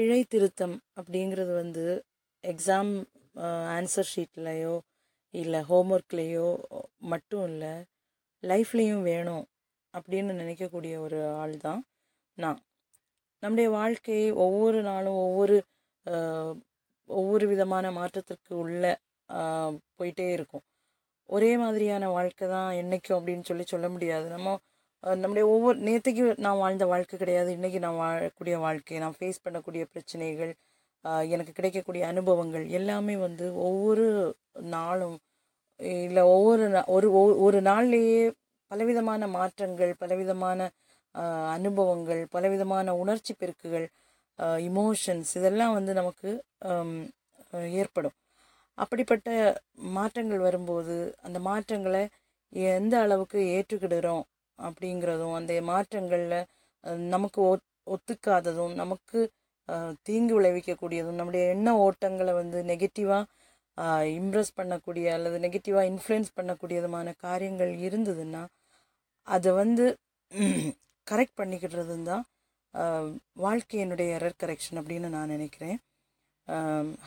பிழை திருத்தம் அப்படிங்கிறது வந்து எக்ஸாம் ஆன்சர் ஷீட்லேயோ இல்லை ஹோம்ஒர்க்லேயோ மட்டும் இல்லை லைஃப்லேயும் வேணும் அப்படின்னு நினைக்கக்கூடிய ஒரு ஆள் தான் நான். நம்முடைய வாழ்க்கை ஒவ்வொரு நாளும் ஒவ்வொரு ஒவ்வொரு விதமான மாற்றத்திற்கு உள்ள போயிட்டே இருக்கும். ஒரே மாதிரியான வாழ்க்கை தான் என்றைக்கும் அப்படின்னு சொல்லி சொல்ல முடியாது. நம்ம நம்முடைய ஒவ்வொரு நேற்றுக்கு நான் வாழ்ந்த வாழ்க்கை கிடையாது. இன்றைக்கி நான் வாழக்கூடிய வாழ்க்கை நான் ஃபேஸ் பண்ணக்கூடிய பிரச்சனைகள் எனக்கு கிடைக்கக்கூடிய அனுபவங்கள் எல்லாமே வந்து ஒவ்வொரு நாளும் இல்லை ஒவ்வொரு நா- ஒரு ஒ- ஒரு நாள்லேயே பலவிதமான மாற்றங்கள் பலவிதமான அனுபவங்கள் பலவிதமான உணர்ச்சி பெருக்குகள் இமோஷன்ஸ் இதெல்லாம் வந்து நமக்கு ஏற்படும். அப்படிப்பட்ட மாற்றங்கள் வரும்போது அந்த மாற்றங்களை எந்த அளவுக்கு ஏற்றுக்கிடுறோம் அப்படிங்கிறதும் அந்த மாற்றங்களில் நமக்கு ஒத் ஒத்துக்காததும் நமக்கு தீங்கு விளைவிக்கக்கூடியதும் நம்முடைய எண்ண ஓட்டங்களை வந்து நெகட்டிவாக இம்ப்ரெஸ் பண்ணக்கூடிய அல்லது நெகட்டிவாக இன்ஃப்ளூயன்ஸ் பண்ணக்கூடியதுமான காரியங்கள் இருந்ததுன்னா அதை வந்து கரெக்ட் பண்ணிக்கிடுறது தான் வாழ்க்கையினுடைய எரர் கரெக்ஷன் அப்படின்னு நான் நினைக்கிறேன்.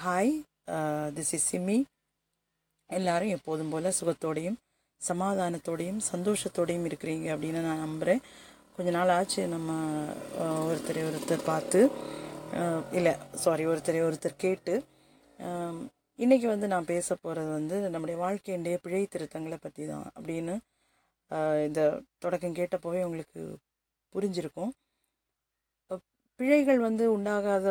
ஹாய் திஸ் இஸ் சிம்மி எல்லாரும் எப்போதும் போல் சுகத்தோடையும் சமாதானத்தோடையும் சந்தோஷத்தோடையும் இருக்கிறீங்க அப்படின்னு நான் நம்புகிறேன் கொஞ்ச நாள் ஆச்சு நம்ம ஒருத்தரை ஒருத்தர் பார்த்து இல்லை சாரி ஒருத்தரை ஒருத்தர் கேட்டு இன்றைக்கி வந்து நான் பேச போகிறது வந்து நம்முடைய வாழ்க்கையினுடைய பிழை திருத்தங்களை பற்றி தான் அப்படின்னு இந்த தொடக்கம் கேட்டப்போவே உங்களுக்கு புரிஞ்சிருக்கும். பிழைகள் வந்து உண்டாகாத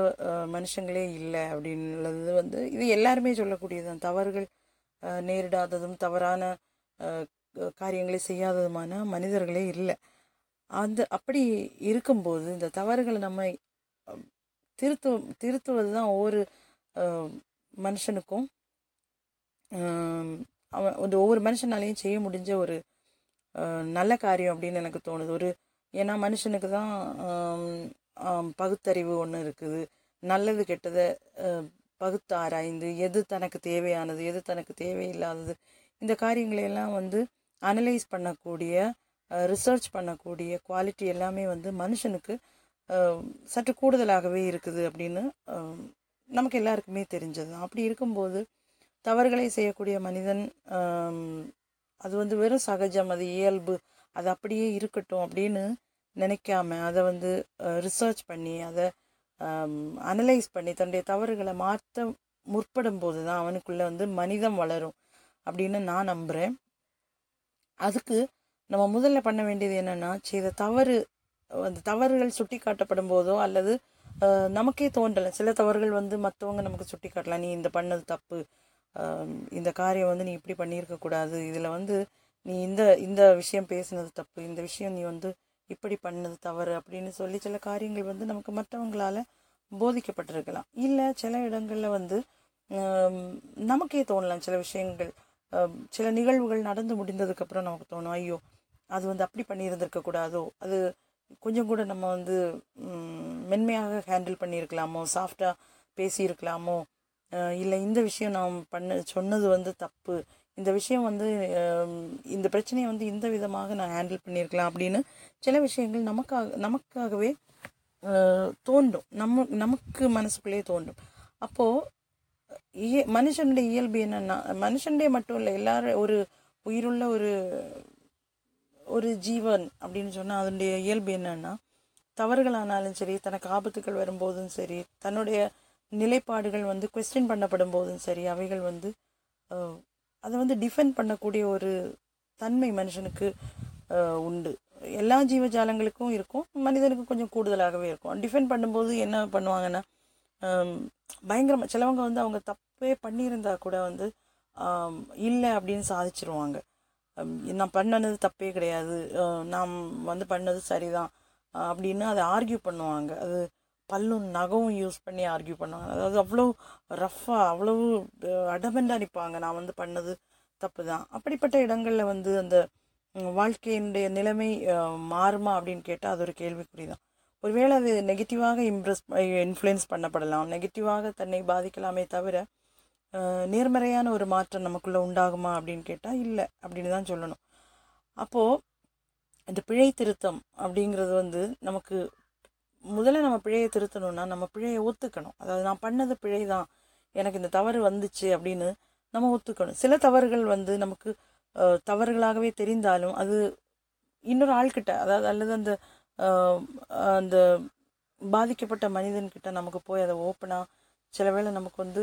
மனுஷங்களே இல்லை அப்படின்றது வந்து இது எல்லாருமே சொல்லக்கூடியது தான் தவறுகள் நேரிடாததும் தவறான காரியங்களை செய்யாததுமான மனிதர்களே இல்லை. அந்த அப்படி இருக்கும்போது இந்த தவறுகளை நம்ம திருத்து திருத்துவது தான் ஒவ்வொரு மனுஷனுக்கும் அவன் ஒரு ஒவ்வொரு மனுஷனாலையும் செய்ய முடிஞ்ச ஒரு நல்ல காரியம் அப்படின்னு எனக்கு தோணுது. ஒரு ஏன்னா மனுஷனுக்கு தான் பகுத்தறிவு ஒன்று இருக்குது. நல்லது கெட்டதை பகுத்து ஆராய்ந்து எது தனக்கு தேவையானது எது தனக்கு தேவையில்லாதது இந்த காரியங்களை எல்லாம் வந்து அனலைஸ் பண்ணக்கூடிய ரிசர்ச் பண்ணக்கூடிய குவாலிட்டி எல்லாமே வந்து மனுஷனுக்கு சற்று கூடுதலாகவே இருக்குது அப்படின்னு நமக்கு எல்லாருக்குமே தெரிஞ்சது. தான் அப்படி இருக்கும்போது தவறுகளை செய்யக்கூடிய மனிதன் அது வந்து வெறும் சகஜம் அது இயல்பு அது அப்படியே இருக்கட்டும் அப்படின்னு நினைக்காம அதை வந்து ரிசர்ச் பண்ணி அதை அனலைஸ் பண்ணி தன்னுடைய தவறுகளை மாற்ற முற்படும் போது தான் அவனுக்குள்ளே வந்து மனிதம் வளரும். அப்படின்னு நான் நம்புகிறேன் அதுக்கு நம்ம முதல்ல பண்ண வேண்டியது என்னென்னா செய்த தவறு அந்த தவறுகள் சுட்டி காட்டப்படும் போதோ அல்லது நமக்கே தோன்றலை. சில தவறுகள் வந்து மற்றவங்க நமக்கு சுட்டி காட்டலாம் நீ இந்த பண்ணது தப்பு. இந்த காரியம் வந்து நீ இப்படி பண்ணியிருக்கக்கூடாது இதில் வந்து நீ இந்த இந்த விஷயம் பேசுனது தப்பு. இந்த விஷயம் நீ வந்து இப்படி பண்ணது தவறு அப்படின்னு சொல்லி சில காரியங்கள் வந்து நமக்கு மற்றவங்களால் போதிக்கப்பட்டிருக்கலாம். இல்லை சில இடங்களில் வந்து நமக்கே தோணலாம் சில விஷயங்கள். சில நிகழ்வுகள் நடந்து முடிந்ததுக்கப்புறம் நமக்கு தோணும் ஐயோ அது வந்து அப்படி பண்ணியிருந்திருக்க கூடாதோ? அது கொஞ்சம் கூட நம்ம வந்து மென்மையாக ஹேண்டில் பண்ணியிருக்கலாமோ? சாஃப்டாக பேசியிருக்கலாமோ? இல்லை இந்த விஷயம் நாம் பண்ண சொன்னது வந்து தப்பு. இந்த விஷயம் வந்து இந்த பிரச்சனையை வந்து இந்த விதமாக நான் ஹேண்டில் பண்ணியிருக்கலாம் அப்படின்னு சில விஷயங்கள் நமக்காக நமக்காகவே தோண்டும் தோன்றும். நம்ம நமக்கு மனசுக்குள்ளேயே தோன்றும். அப்போது இய மனுஷனுடைய இயல்பு என்னன்னா மனுஷனுடைய மட்டும் இல்லை எல்லாரும் ஒரு உயிருள்ள ஒரு ஒரு ஜீவன் அப்படின்னு சொன்னால் அதனுடைய இயல்பு என்னன்னா தவறுகளானாலும் சரி தனக்கு ஆபத்துகள் வரும்போதும் சரி தன்னுடைய நிலைப்பாடுகள் வந்து கொஸ்டின் பண்ணப்படும் போதும் சரி அவைகள் வந்து அதை வந்து டிஃபெண்ட் பண்ணக்கூடிய ஒரு தன்மை மனுஷனுக்கு உண்டு. எல்லா ஜீவஜாலங்களுக்கும் இருக்கும் மனிதனுக்கு கொஞ்சம் கூடுதலாகவே இருக்கும். டிஃபெண்ட் பண்ணும்போது என்ன பண்ணுவாங்கன்னா பயங்கரமாக சிலவங்க வந்து அவங்க தப்பே பண்ணியிருந்தா கூட வந்து இல்லை அப்படின்னு சாதிச்சிருவாங்க. நான் பண்ணனது தப்பே கிடையாது. நாம் வந்து பண்ணது சரிதான். அப்படின்னு அதை ஆர்கியூ பண்ணுவாங்க. அது பல்லும் நகவும் யூஸ் பண்ணி ஆர்கியூ பண்ணுவாங்க. அதாவது அவ்வளோ ரஃப்பாக அவ்வளவு அடமெண்டாக நிற்பாங்க நான் வந்து பண்ணது தப்பு தான் அப்படிப்பட்ட இடங்களில் வந்து அந்த வாழ்க்கையினுடைய நிலைமை மாறுமா அப்படின்னு கேட்டால் அது ஒரு கேள்விக்குறி தான் ஒருவேளை அது நெகட்டிவாக இம்ப்ரெஸ் இன்ஃப்ளூயன்ஸ் பண்ணப்படலாம். நெகட்டிவாக தன்னை பாதிக்கலாமே தவிர நேர்மறையான ஒரு மாற்றம் நமக்குள்ளே உண்டாகுமா அப்படின்னு கேட்டால் இல்லை அப்படின்னு தான் சொல்லணும். அப்போது இந்த பிழை திருத்தம் அப்படிங்கிறது வந்து நமக்கு முதல்ல நம்ம பிழையை திருத்தணும்னா நம்ம பிழையை ஒத்துக்கணும். அதாவது நான் பண்ணது பிழை தான் எனக்கு இந்த தவறு வந்துச்சு அப்படின்னு நம்ம ஒத்துக்கணும். சில தவறுகள் வந்து நமக்கு தவறுகளாகவே தெரிந்தாலும் அது இன்னொரு ஆள்கிட்ட அதாவது அல்லது அந்த அந்த பாதிக்கப்பட்ட மனிதன்கிட்ட நமக்கு போய் அதை ஓப்பனாக சில வேளை நமக்கு வந்து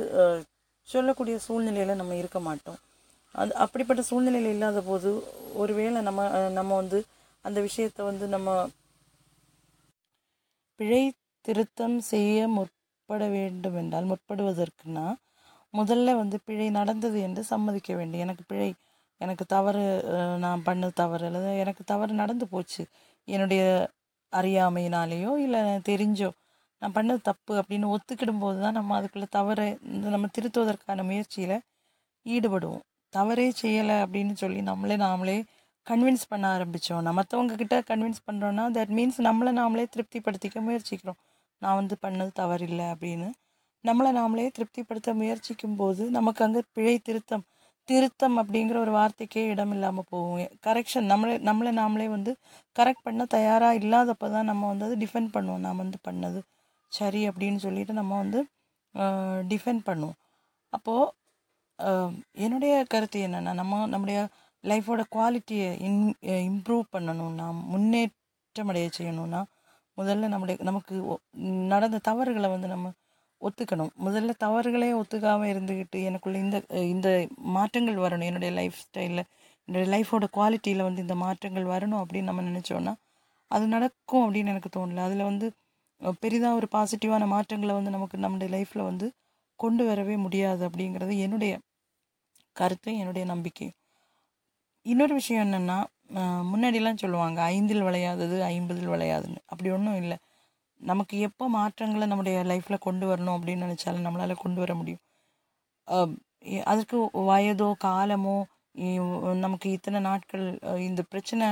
சொல்லக்கூடிய சூழ்நிலையில் நம்ம இருக்க மாட்டோம். அது அப்படிப்பட்ட சூழ்நிலையில் இல்லாத போது ஒருவேளை நம்ம நம்ம வந்து அந்த விஷயத்தை வந்து நம்ம பிழை திருத்தம் செய்ய முற்பட வேண்டும் என்றால் முற்படுவதற்குனா முதல்ல வந்து பிழை நடந்தது என்று சம்மதிக்க வேண்டும். எனக்கு பிழை எனக்கு தவறு நான் பண்ண தவறு அல்லது எனக்கு தவறு நடந்து போச்சு. என்னுடைய அறியாமையினாலேயோ இல்லை தெரிஞ்சோ நான் பண்ணது தப்பு அப்படின்னு ஒத்துக்கிடும் போது தான் நம்ம அதுக்குள்ளே தவறு இந்த நம்ம திருத்துவதற்கான முயற்சியில் ஈடுபடுவோம். தவறே செய்யலை அப்படின்னு சொல்லி நம்மளே நாமளே கன்வின்ஸ் பண்ண ஆரம்பித்தோம் மற்றவங்க கிட்ட கன்வின்ஸ் பண்ணுறோன்னா தட் மீன்ஸ் நம்மளை நாமளே திருப்திப்படுத்திக்க முயற்சிக்கிறோம். நான் வந்து பண்ணது தவறில்லை அப்படின்னு நம்மளை நாமளே திருப்திப்படுத்த முயற்சிக்கும் போது நமக்கு அங்கே பிழை திருத்தம் திருத்தம் அப்படிங்கிற ஒரு வார்த்தைக்கே இடம் இல்லாமல் போகும் கரெக்ஷன் நம்மளே நம்மளை நாமளே வந்து கரெக்ட் பண்ண தயாராக இல்லாதப்போ தான் நம்ம வந்து அதை டிஃபெண்ட் பண்ணுவோம். நாம் வந்து பண்ணது சரி அப்படின்னு சொல்லிட்டு நம்ம வந்து டிஃபெண்ட் பண்ணுவோம். அப்போது என்னுடைய கருத்து என்னென்னா நம்ம நம்முடைய லைஃபோட குவாலிட்டியை இன் இம்ப்ரூவ் பண்ணணும்னா முன்னேற்றம் அடைய செய்யணும்னா முதல்ல நம்முடைய நமக்கு நடந்த தவறுகளை வந்து நம்ம ஒத்துக்கணும். முதல்ல தவறுகளே ஒத்துக்காமல் இருந்துக்கிட்டு எனக்குள்ள இந்த இந்த மாற்றங்கள் வரணும். என்னுடைய லைஃப் ஸ்டைலில் என்னுடைய லைஃபோட குவாலிட்டியில் வந்து இந்த மாற்றங்கள் வரணும் அப்படின்னு நம்ம நினச்சோன்னா அது நடக்கும் அப்படின்னு எனக்கு தோணல. அதில் வந்து பெரிதாக ஒரு பாசிட்டிவான மாற்றங்களை வந்து நமக்கு நம்முடைய லைஃப்பில் வந்து கொண்டு வரவே முடியாது அப்படிங்கிறது என்னுடைய கருத்து என்னுடைய நம்பிக்கை. இன்னொரு விஷயம் என்னென்னா முன்னாடிலாம் சொல்லுவாங்க ஐந்தில் விளையாதது ஐம்பதில் விளையாதுன்னு. அப்படி ஒன்றும் இல்லை. நமக்கு எப்போ மாற்றங்களை நம்முடைய லைஃப்பில் கொண்டு வரணும் அப்படின்னு நினச்சாலும் நம்மளால் கொண்டு வர முடியும். அதுக்கு அதற்கு வயதோ காலமோ நமக்கு இத்தனை நாட்கள் இந்த பிரச்சனை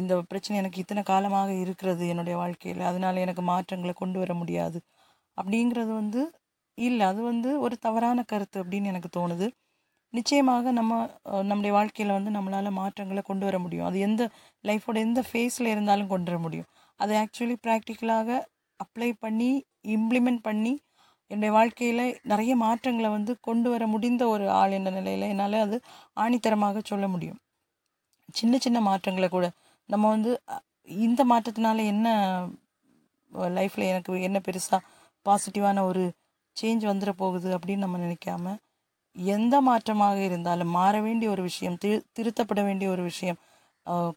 இந்த பிரச்சனை எனக்கு இத்தனை காலமாக இருக்கிறது என்னுடைய வாழ்க்கையில் அதனால் எனக்கு மாற்றங்களை கொண்டு வர முடியாது அப்படிங்கிறது வந்து இல்லை அது வந்து ஒரு தவறான கருத்து அப்படின்னு எனக்கு தோணுது. நிச்சயமாக நம்ம நம்முடைய வாழ்க்கையில் வந்து நம்மளால் மாற்றங்களை கொண்டு வர முடியும். அது எந்த லைஃபோட எந்த ஃபேஸில் இருந்தாலும் கொண்டு வர முடியும். அதை ஆக்சுவலி ப்ராக்டிக்கலாக அப்ளை பண்ணி இம்ப்ளிமெண்ட் பண்ணி என்னுடைய வாழ்க்கையில் நிறைய மாற்றங்களை வந்து கொண்டு வர முடிந்த ஒரு ஆள் என்ற நிலையில் என்னால் அது ஆணித்தரமாக சொல்ல முடியும். சின்ன சின்ன மாற்றங்களை கூட. நம்ம வந்து இந்த மாற்றத்தினால என்ன லைஃப்பில் எனக்கு என்ன பெருசாக பாசிட்டிவான ஒரு சேஞ்ச் வந்துட போகுது அப்படின்னு நம்ம நினைக்காம எந்த மாற்றமாக இருந்தாலும் மாற வேண்டிய ஒரு விஷயம் திரு திருத்தப்பட வேண்டிய ஒரு விஷயம்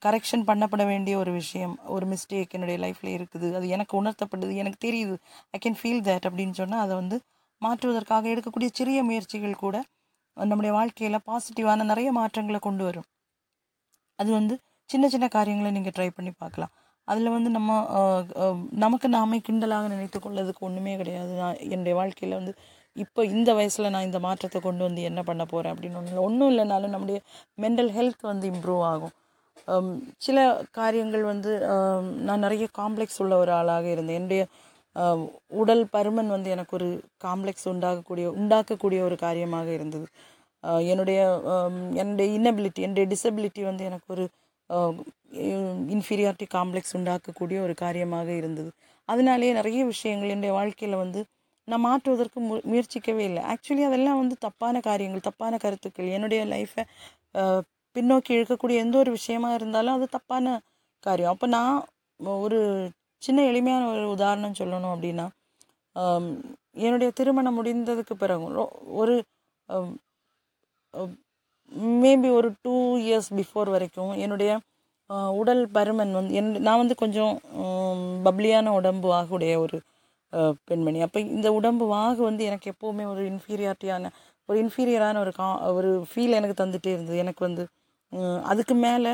கரெக்ஷன் பண்ணப்பட வேண்டிய ஒரு விஷயம் ஒரு மிஸ்டேக் என்னுடைய லைஃப்பில் இருக்குது. அது எனக்கு உணர்த்தப்படுது எனக்கு தெரியுது. ஐ கேன் ஃபீல் தேட் அப்படின்னு சொன்னால் அதை வந்து மாற்றுவதற்காக எடுக்கக்கூடிய சிறிய முயற்சிகள் கூட நம்முடைய வாழ்க்கையில் பாசிட்டிவான நிறைய மாற்றங்களை கொண்டு வரும். அது வந்து சின்ன சின்ன காரியங்களை நீங்கள் ட்ரை பண்ணி பார்க்கலாம். அதில் வந்து நம்ம நமக்கு நாமே கிண்டலாக நினைத்து கொள்ளதுக்கு ஒன்றுமே கிடையாது. நான் என்னுடைய வாழ்க்கையில் வந்து இப்போ இந்த வயசில் நான் இந்த மாற்றத்தை கொண்டு வந்து என்ன பண்ண போகிறேன் அப்படின்னு ஒன்றும் இல்லை ஒன்றும் இல்லைனாலும் நம்முடைய மென்டல் ஹெல்த் வந்து இம்ப்ரூவ் ஆகும். சில காரியங்கள் வந்து நான் நிறைய காம்ப்ளெக்ஸ் உள்ள ஒரு ஆளாக இருந்தேன். என்னுடைய உடல் பருமன் வந்து எனக்கு ஒரு காம்ப்ளெக்ஸ் உண்டாகக்கூடிய உண்டாக்கக்கூடிய ஒரு காரியமாக இருந்தது. என்னுடைய என்னுடைய இன்னபிலிட்டி என்னுடைய டிசபிலிட்டி வந்து எனக்கு ஒரு இன்ஃபீரியாரிட்டி காம்ப்ளெக்ஸ் உண்டாக்கக்கூடிய ஒரு காரியமாக இருந்தது. அதனாலேயே நிறைய விஷயங்கள் என்னுடைய வாழ்க்கையில் வந்து நான் மாற்றுவதற்கு மு முயற்சிக்கவே இல்லை. ஆக்சுவலி அதெல்லாம் வந்து தப்பான காரியங்கள் தப்பான கருத்துக்கள். என்னுடைய லைஃப்பை பின்னோக்கி இழுக்கக்கூடிய எந்த ஒரு விஷயமா இருந்தாலும் அது தப்பான காரியம். அப்போ நான் ஒரு சின்ன எளிமையான ஒரு உதாரணம் சொல்லணும் அப்படின்னா என்னுடைய திருமணம் முடிந்ததுக்கு பிறகு ஒரு மேபி ஒரு டூ இயர்ஸ் பிஃபோர் வரைக்கும் என்னுடைய உடல் பருமன் வந்து என் நான் வந்து கொஞ்சம் பப்ளியான உடம்பு ஆகுடைய ஒரு பெண்மணி. அப்போ இந்த உடம்பு வாகு வந்து எனக்கு எப்போவுமே ஒரு இன்ஃபீரியாரிட்டியான ஒரு இன்ஃபீரியரான ஒரு கா ஒரு ஃபீல் எனக்கு தந்துகிட்டே இருந்தது. எனக்கு வந்து அதுக்கு மேலே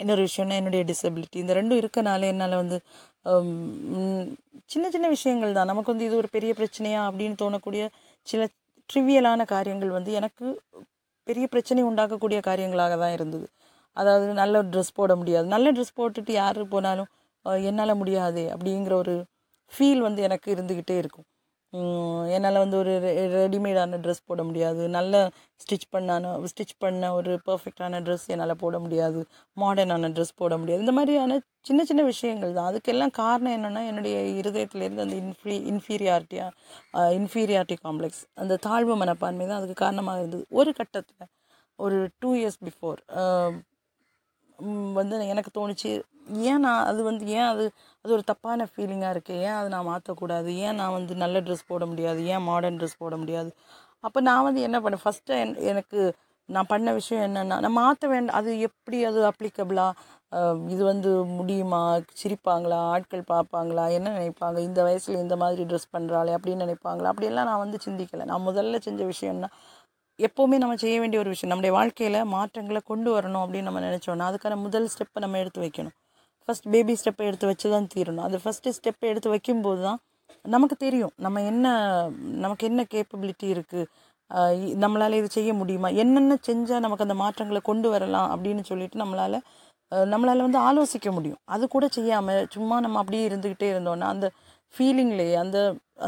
இன்னொரு விஷயம்னா என்னுடைய டிசபிலிட்டி இந்த ரெண்டும் இருக்கனால என்னால் வந்து சின்ன சின்ன விஷயங்கள் தான். நமக்கு வந்து இது ஒரு பெரிய பிரச்சனையா அப்படின்னு தோணக்கூடிய சில ட்ரிவியலான காரியங்கள் வந்து எனக்கு பெரிய பிரச்சனை உண்டாக்கக்கூடிய காரியங்களாக தான் இருந்தது. அதாவது நல்ல ட்ரெஸ் போட முடியாது. நல்ல ட்ரெஸ் போட்டுட்டு யார் போனாலும் என்னால் முடியாது அப்படிங்கிற ஒரு ஃபீல் வந்து எனக்கு இருந்துக்கிட்டே இருக்கும். என்னால் வந்து ஒரு ரெடிமேடான ட்ரெஸ் போட முடியாது. நல்ல ஸ்டிச் பண்ணான ஸ்டிச் பண்ண ஒரு பர்ஃபெக்டான ட்ரெஸ் என்னால் போட முடியாது. மாடர்னான ட்ரெஸ் போட முடியாது. இந்த மாதிரியான சின்ன சின்ன விஷயங்கள் தான். அதுக்கெல்லாம் காரணம் என்னென்னா என்னுடைய இருதயத்துலேருந்து அந்த இன்ஃபீ இன்ஃபீரியாரிட்டியா இன்ஃபீரியாரிட்டி காம்ப்ளெக்ஸ் அந்த தாழ்வு மனப்பான்மை தான் அதுக்கு காரணமாக இருந்தது. ஒரு கட்டத்தில் ஒரு டூ இயர்ஸ் பிஃபோர் வந்து எனக்கு தோணுச்சு ஏன் நான் அது வந்து ஏன் அது அது ஒரு தப்பான ஃபீலிங்காக இருக்குது ஏன் அதை நான் மாற்றக்கூடாது ஏன் நான் வந்து நல்ல ட்ரெஸ் போட முடியாது? ஏன் மாடர்ன் ட்ரெஸ் போட முடியாது? அப்போ நான் வந்து என்ன பண்ணேன்? ஃபஸ்ட்டு என் எனக்கு நான் பண்ண விஷயம் என்னென்னா நான் மாற்ற வேண்டாம் அது எப்படி அது அப்ளிகபிளாக இது வந்து முடியுமா? சிரிப்பாங்களா? ஆட்கள் பார்ப்பாங்களா? என்ன நினைப்பாங்க? இந்த வயசில் இந்த மாதிரி ட்ரெஸ் பண்ணுறாளே அப்படின்னு நினைப்பாங்களா? அப்படியெல்லாம் நான் வந்து சிந்திக்கலை. நான் முதல்ல செஞ்ச விஷயம்னா எப்போவுமே நம்ம செய்ய வேண்டிய ஒரு விஷயம் நம்முடைய வாழ்க்கையில் மாற்றங்களை கொண்டு வரணும் அப்படின்னு நம்ம நினச்சோன்னா அதுக்கான முதல் ஸ்டெப்பை நம்ம எடுத்து வைக்கணும். ஃபஸ்ட் பேபி ஸ்டெப்பை எடுத்து வச்சு தான் தீரணும். அது ஃபஸ்ட்டு ஸ்டெப்பை எடுத்து வைக்கும்போது தான் நமக்கு தெரியும். நம்ம என்ன நமக்கு என்ன கேப்பபிலிட்டி இருக்குது நம்மளால் இது செய்ய முடியுமா? என்னென்ன செஞ்சால் நமக்கு அந்த மாற்றங்களை கொண்டு வரலாம் அப்படின்னு சொல்லிட்டு நம்மளால் நம்மளால் வந்து ஆலோசிக்க முடியும். அது கூட செய்யாமல் சும்மா நம்ம அப்படியே இருந்துக்கிட்டே இருந்தோன்னா அந்த ஃபீலிங்லேயே அந்த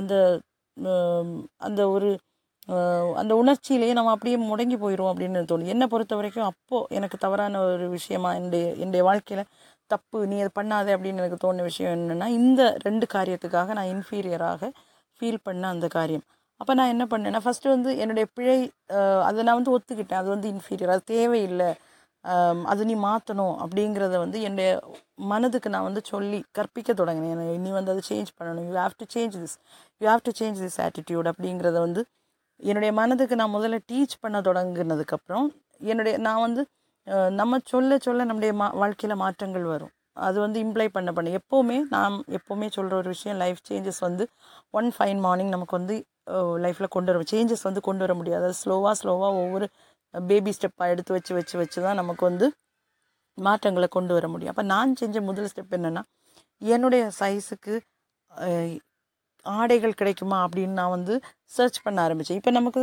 அந்த அந்த ஒரு அந்த உணர்ச்சியிலேயே நம்ம அப்படியே முடங்கி போயிடும் அப்படின்னு தோணும் என்னை பொறுத்த வரைக்கும் அப்போது எனக்கு தவறான ஒரு விஷயமா என்னுடைய என்னுடைய வாழ்க்கையில் தப்பு நீ அதை பண்ணாதே அப்படின்னு எனக்கு தோணுன விஷயம் என்னென்னா இந்த ரெண்டு காரியத்துக்காக நான் இன்ஃபீரியராக ஃபீல் பண்ண அந்த காரியம். அப்போ நான் என்ன பண்ணேன்னா ஃபஸ்ட்டு வந்து என்னுடைய பிழை அதை நான் வந்து ஒத்துக்கிட்டேன். அது வந்து இன்ஃபீரியர் அது தேவையில்லை. அது நீ மாற்றணும் அப்படிங்கிறத வந்து என்னுடைய மனதுக்கு நான் வந்து சொல்லி கற்பிக்க தொடங்கினேன். நீ வந்து அதை சேஞ்ச் பண்ணணும். You have to change this you have to change this attitude அப்படிங்கிறத வந்து என்னுடைய மனதுக்கு நான் முதல்ல டீச் பண்ண தொடங்கினதுக்கப்புறம் என்னுடைய நான் வந்து நம்ம சொல்ல சொல்ல நம்முடைய மா வாழ்க்கையில் மாற்றங்கள் வரும். அது வந்து இம்ப்ளை பண்ண பண்ண. எப்போவுமே நான் எப்போவுமே சொல்கிற ஒரு விஷயம் லைஃப் சேஞ்சஸ் வந்து ஒன் ஃபைன் மார்னிங் நமக்கு வந்து லைஃப்பில் கொண்டு வர சேஞ்சஸ் வந்து கொண்டு வர முடியாது. அது ஸ்லோவாக ஸ்லோவாக ஒவ்வொரு பேபி ஸ்டெப்பாக எடுத்து வச்சு வச்சு வச்சு தான் நமக்கு வந்து மாற்றங்களை கொண்டு வர முடியும். அப்போ நான் செஞ்ச முதல் ஸ்டெப் என்னென்னா என்னுடைய சைஸுக்கு ஆடைகள் கிடைக்குமா அப்படின்னு நான் வந்து சர்ச் பண்ண ஆரம்பித்தேன் இப்போ நமக்கு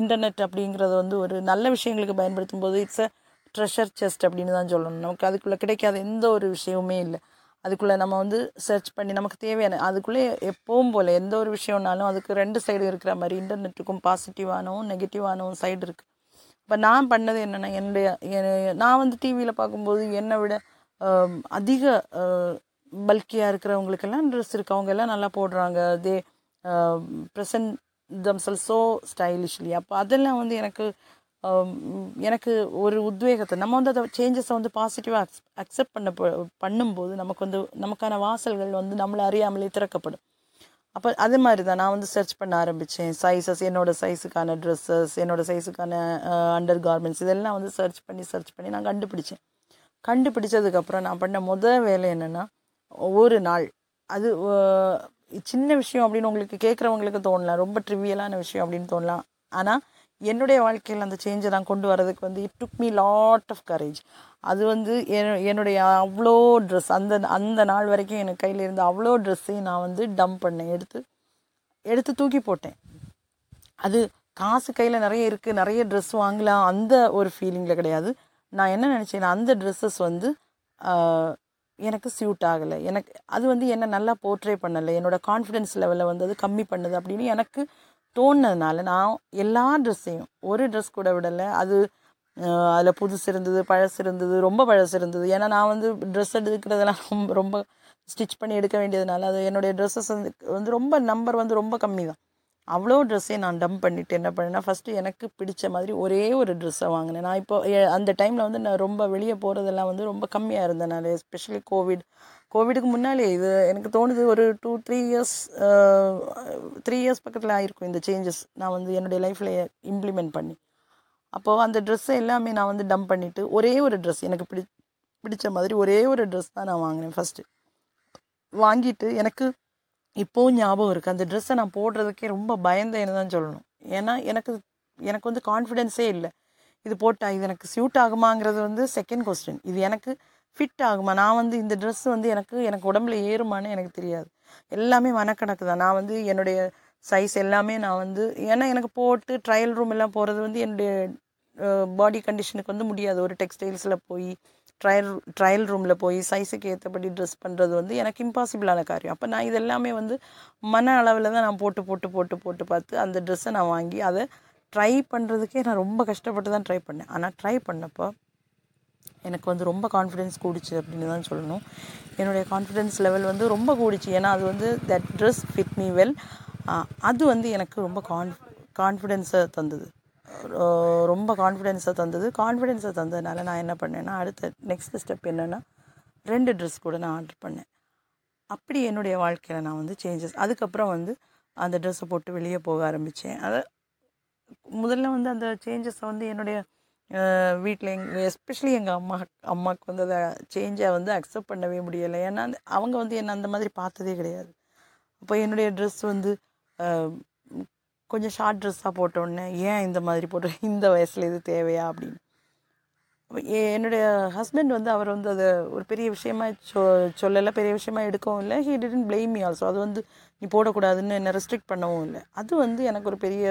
இன்டர்நெட் அப்படிங்கிறது வந்து ஒரு நல்ல விஷயங்களுக்கு பயன்படுத்தும் போது இட்ஸ் அ ட்ரெஷர் செஸ்ட் அப்படின்னு தான் சொல்லணும். நமக்கு அதுக்குள்ளே கிடைக்காத எந்த ஒரு விஷயமுமே இல்லை. அதுக்குள்ளே நம்ம வந்து சர்ச் பண்ணி நமக்கு தேவையான அதுக்குள்ளே எப்பவும் போல் எந்த ஒரு விஷயம்னாலும் அதுக்கு ரெண்டு சைடு இருக்கிற மாதிரி இன்டர்நெட்டுக்கும் பாசிட்டிவானவும் நெகட்டிவானவும் சைடு இருக்குது இப்போ நான் பண்ணது என்னென்னா என்னுடைய நான் வந்து டிவியில் பார்க்கும்போது என்னை விட அதிக பல்கியாக இருக்கிறவங்களுக்கெல்லாம் ட்ரெஸ் இருக்குது அவங்க எல்லாம் நல்லா போடுறாங்க. தே ப்ரெசன்ட் தம்சல் ஸோ ஸ்டைலிஷ்லி அப்போ அதெல்லாம் வந்து எனக்கு um, எனக்கு ஒரு உத்வேகத்தை நம்ம வந்து அதை சேஞ்சஸை வந்து பாசிட்டிவாக அக்செப்ட் பண்ண பண்ணும்போது நமக்கு வந்து நமக்கான வாசல்கள் வந்து நம்மளை அறியாமலே திறக்கப்படும். அப்போ அது மாதிரி தான் நான் வந்து சர்ச் பண்ண ஆரம்பித்தேன் சைஸஸ் என்னோடய சைஸுக்கான ட்ரெஸ்ஸஸ் என்னோடய சைஸுக்கான அண்டர் uh, கார்மெண்ட்ஸ் இதெல்லாம் வந்து சர்ச் பண்ணி சர்ச் பண்ணி நான் கண்டுபிடிச்சேன். கண்டுபிடிச்சதுக்கப்புறம் நான் பண்ண முதல் வேலை என்னென்னா ஒரு நாள். அது சின்ன விஷயம் அப்படின்னு உங்களுக்கு கேட்குறவங்களுக்கு தோணலாம். ரொம்ப ட்ரிவியலான விஷயம் அப்படின்னு தோணலாம். ஆனால் என்னுடைய வாழ்க்கையில் அந்த சேஞ்சை நான் கொண்டு வரதுக்கு வந்து it took me lot of courage அது வந்து என்னுடைய அவ்வளோ ட்ரெஸ் அந்த அந்த நாள் வரைக்கும் எனக்கு கையில் இருந்த அவ்வளோ ட்ரெஸ்ஸையும் நான் வந்து டம்ப் பண்ணேன். எடுத்து எடுத்து தூக்கி போட்டேன். அது காசு கையில் நிறைய இருக்குது நிறைய ட்ரெஸ் வாங்கலாம். அந்த ஒரு ஃபீலிங்கில் கிடையாது. நான் என்ன நினச்சேன்னா அந்த ட்ரெஸ்ஸஸ் வந்து எனக்கு சியூட் ஆகலை. எனக்கு அது வந்து என்னை நல்லா போர்ட்ரே பண்ணலை. என்னோடய கான்ஃபிடென்ஸ் லெவலில் வந்து அது கம்மி பண்ணுது அப்படின்னு எனக்கு தோணுனதுனால நான் எல்லா ட்ரெஸ்ஸையும் ஒரு ட்ரெஸ் கூட விடலை. அது அதில் புதுசு இருந்தது பழசு இருந்தது ரொம்ப பழசு இருந்தது. ஏன்னா நான் வந்து ட்ரெஸ் எடுக்கிறதெல்லாம் ரொம்ப ரொம்ப ஸ்டிச் பண்ணி எடுக்க வேண்டியதுனால அது என்னுடைய ட்ரெஸ்ஸஸ் வந்து வந்து ரொம்ப நம்பர் வந்து ரொம்ப கம்மி தான் அவ்வளோ ட்ரெஸ்ஸையும் நான் டம்ப் பண்ணிவிட்டு என்ன பண்ணேன்னா ஃபஸ்ட்டு எனக்கு பிடிச்ச மாதிரி ஒரே ஒரு ட்ரெஸ்ஸை வாங்கினேன். நான் இப்போ அந்த டைமில் வந்து நான் ரொம்ப வெளியே போகிறதெல்லாம் வந்து ரொம்ப கம்மியாக இருந்தனால எஸ்பெஷலி கோவிட் கோவிடுக்கு முன்னாலே இது எனக்கு தோணுது ஒரு two three years three years பக்கத்தில் ஆயிருக்கும் இந்த சேஞ்சஸ் நான் வந்து என்னுடைய லைஃப்பில் இம்ப்ளிமெண்ட் பண்ணி. அப்போது அந்த ட்ரெஸ்ஸை எல்லாமே நான் வந்து டம்ப் பண்ணிவிட்டு ஒரே ஒரு ட்ரெஸ் எனக்கு பிடி பிடிச்ச மாதிரி ஒரே ஒரு ட்ரெஸ் தான் நான் வாங்கினேன் ஃபஸ்ட்டு வாங்கிட்டு எனக்கு இப்போவும் ஞாபகம் இருக்குது அந்த ட்ரெஸ்ஸை நான் போடுறதுக்கே ரொம்ப பயந்தேன்னு தான் சொல்லணும். ஏன்னா எனக்கு எனக்கு வந்து கான்ஃபிடென்ஸே இல்லை. இது போட்டால் இது எனக்கு சியூட் ஆகுமாங்கிறது வந்து செகண்ட் கொஸ்டின் இது எனக்கு ஃபிட் ஆகுமா? நான் வந்து இந்த ட்ரெஸ் வந்து எனக்கு எனக்கு உடம்புல ஏறுமான்னு எனக்கு தெரியாது. எல்லாமே மனக்கணக்கு தான். நான் வந்து என்னுடைய சைஸ் எல்லாமே நான் வந்து ஏன்னா எனக்கு போட்டு ட்ரையல் ரூம் எல்லாம் போகிறது வந்து என்னுடைய பாடி கண்டிஷனுக்கு வந்து முடியாது. ஒரு டெக்ஸ்டைல்ஸில் போய் ட்ரையல் ட்ரையல் ரூமில் போய் சைஸுக்கு ஏற்றபடி ட்ரெஸ் பண்ணுறது வந்து எனக்கு இம்பாசிபிளான காரியம். அப்போ நான் இதெல்லாமே வந்து மன அளவில் தான் நான் போட்டு போட்டு போட்டு போட்டு பார்த்து அந்த ட்ரெஸ்ஸை நான் வாங்கி அதை ட்ரை பண்ணுறதுக்கே நான் ரொம்ப கஷ்டப்பட்டு தான் ட்ரை பண்ணேன். ஆனால் ட்ரை பண்ணப்போ எனக்கு வந்து ரொம்ப கான்ஃபிடென்ஸ் கூடிச்சு அப்படின்னு தான் சொல்லணும். என்னுடைய கான்ஃபிடென்ஸ் லெவல் வந்து ரொம்ப கூடிச்சு. ஏன்னா அது வந்து that dress fit me well அது வந்து எனக்கு ரொம்ப கான்ஃப் கான்ஃபிடென்ஸை தந்தது. ரொம்ப கான்ஃபிடென்ஸை தந்தது. கான்ஃபிடென்ஸை தந்ததுனால நான் என்ன பண்ணேன்னா அடுத்த நெக்ஸ்ட் ஸ்டெப் என்னென்னா ரெண்டு ட்ரெஸ் கூட நான் ஆர்டர் பண்ணேன். அப்படி என்னுடைய வாழ்க்கையில் நான் வந்து சேஞ்சஸ் அதுக்கப்புறம் வந்து அந்த ட்ரெஸ்ஸை போட்டு வெளியே போக ஆரம்பித்தேன் அதை முதல்ல வந்து அந்த சேஞ்சஸை வந்து என்னுடைய வீட்டில் எங் எஸ்பெஷலி எங்கள் அம்மா அம்மாவுக்கு வந்து அதை சேஞ்சை வந்து அக்செப்ட் பண்ணவே முடியலை. ஏன்னா அவங்க வந்து என்னை அந்த மாதிரி பார்த்ததே கிடையாது. அப்போ என்னுடைய ட்ரெஸ் வந்து கொஞ்சம் ஷார்ட் ட்ரெஸ்ஸாக போட்டோடனே ஏன் இந்த மாதிரி போட்டு இந்த வயசில் இது தேவையா? அப்படின்னு. என்னுடைய ஹஸ்பண்ட் வந்து அவர் வந்து அதை ஒரு பெரிய விஷயமா சொ சொல்லலை பெரிய விஷயமா எடுக்கவும் இல்லை. He didn't blame me also அது வந்து நீ போடக்கூடாதுன்னு என்னை ரெஸ்ட்ரிக்ட் பண்ணவும் இல்லை. அது வந்து எனக்கு ஒரு பெரிய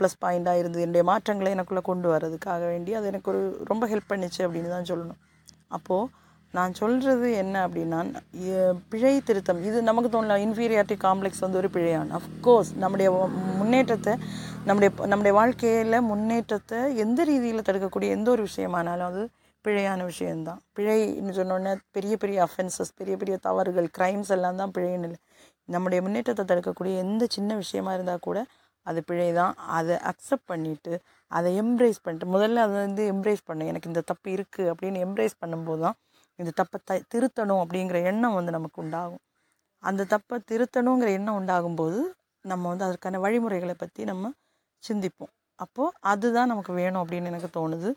ப்ளஸ் பாயிண்ட்டாக இருந்தது. என்னுடைய மாற்றங்களை எனக்குள்ளே கொண்டு வரதுக்காக வேண்டி அது எனக்கு ஒரு ரொம்ப ஹெல்ப் பண்ணிச்சு அப்படின்னு தான் சொல்லணும். அப்போது நான் சொல்கிறது என்ன அப்படின்னா பிழை திருத்தம். இது நமக்கு தோணல இன்ஃபீரியாரிட்டி காம்ப்ளெக்ஸ் வந்து ஒரு பிழையான அஃப்கோர்ஸ் நம்முடைய முன்னேற்றத்தை நம்முடைய நம்முடைய வாழ்க்கையில் முன்னேற்றத்தை எந்த ரீதியில் தடுக்கக்கூடிய எந்த ஒரு விஷயமானாலும் அது பிழையான விஷயம்தான். பிழைன்னு சொன்னோன்னே பெரிய பெரிய அஃபென்சஸ் பெரிய பெரிய தவறுகள் க்ரைம்ஸ் எல்லாம் தான் பிழைன்னு இல்லை. நம்முடைய முன்னேற்றத்தை தடுக்கக்கூடிய எந்த சின்ன விஷயமா இருந்தால் கூட அது பிழை தான் அதை அக்செப்ட் பண்ணிவிட்டு அதை எம்ப்ரேஸ் பண்ணிட்டு முதல்ல அதை வந்து எம்ப்ரேஸ் பண்ணேன் எனக்கு இந்த தப்பு இருக்குது அப்படின்னு எம்ப்ரேஸ் பண்ணும்போது தான் இந்த தப்பை த திருத்தணும் அப்படிங்கிற எண்ணம் வந்து நமக்கு உண்டாகும். அந்த தப்பை திருத்தணுங்கிற எண்ணம் உண்டாகும்போது நம்ம வந்து அதற்கான வழிமுறைகளை பற்றி நம்ம சிந்திப்போம். அப்போது அதுதான் நமக்கு வேணும் அப்படின்னு எனக்கு தோணுது.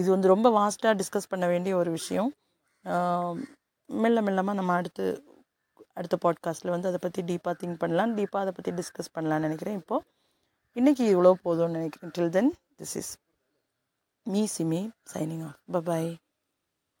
இது வந்து ரொம்ப வாஸ்ட்டாக டிஸ்கஸ் பண்ண வேண்டிய ஒரு விஷயம். மெல்ல மெல்லமாக நம்ம அடுத்து அடுத்த பாட்காஸ்ட்டில் வந்து அதை பற்றி டீப்பாக திங்க் பண்ணலாம். டீப்பாக அதை பற்றி டிஸ்கஸ் பண்ணலாம்னு நினைக்கிறேன். இப்போது இன்றைக்கி இவ்வளோ போதும்னு நினைக்கிறேன். Till then this is me Simi signing off bye bye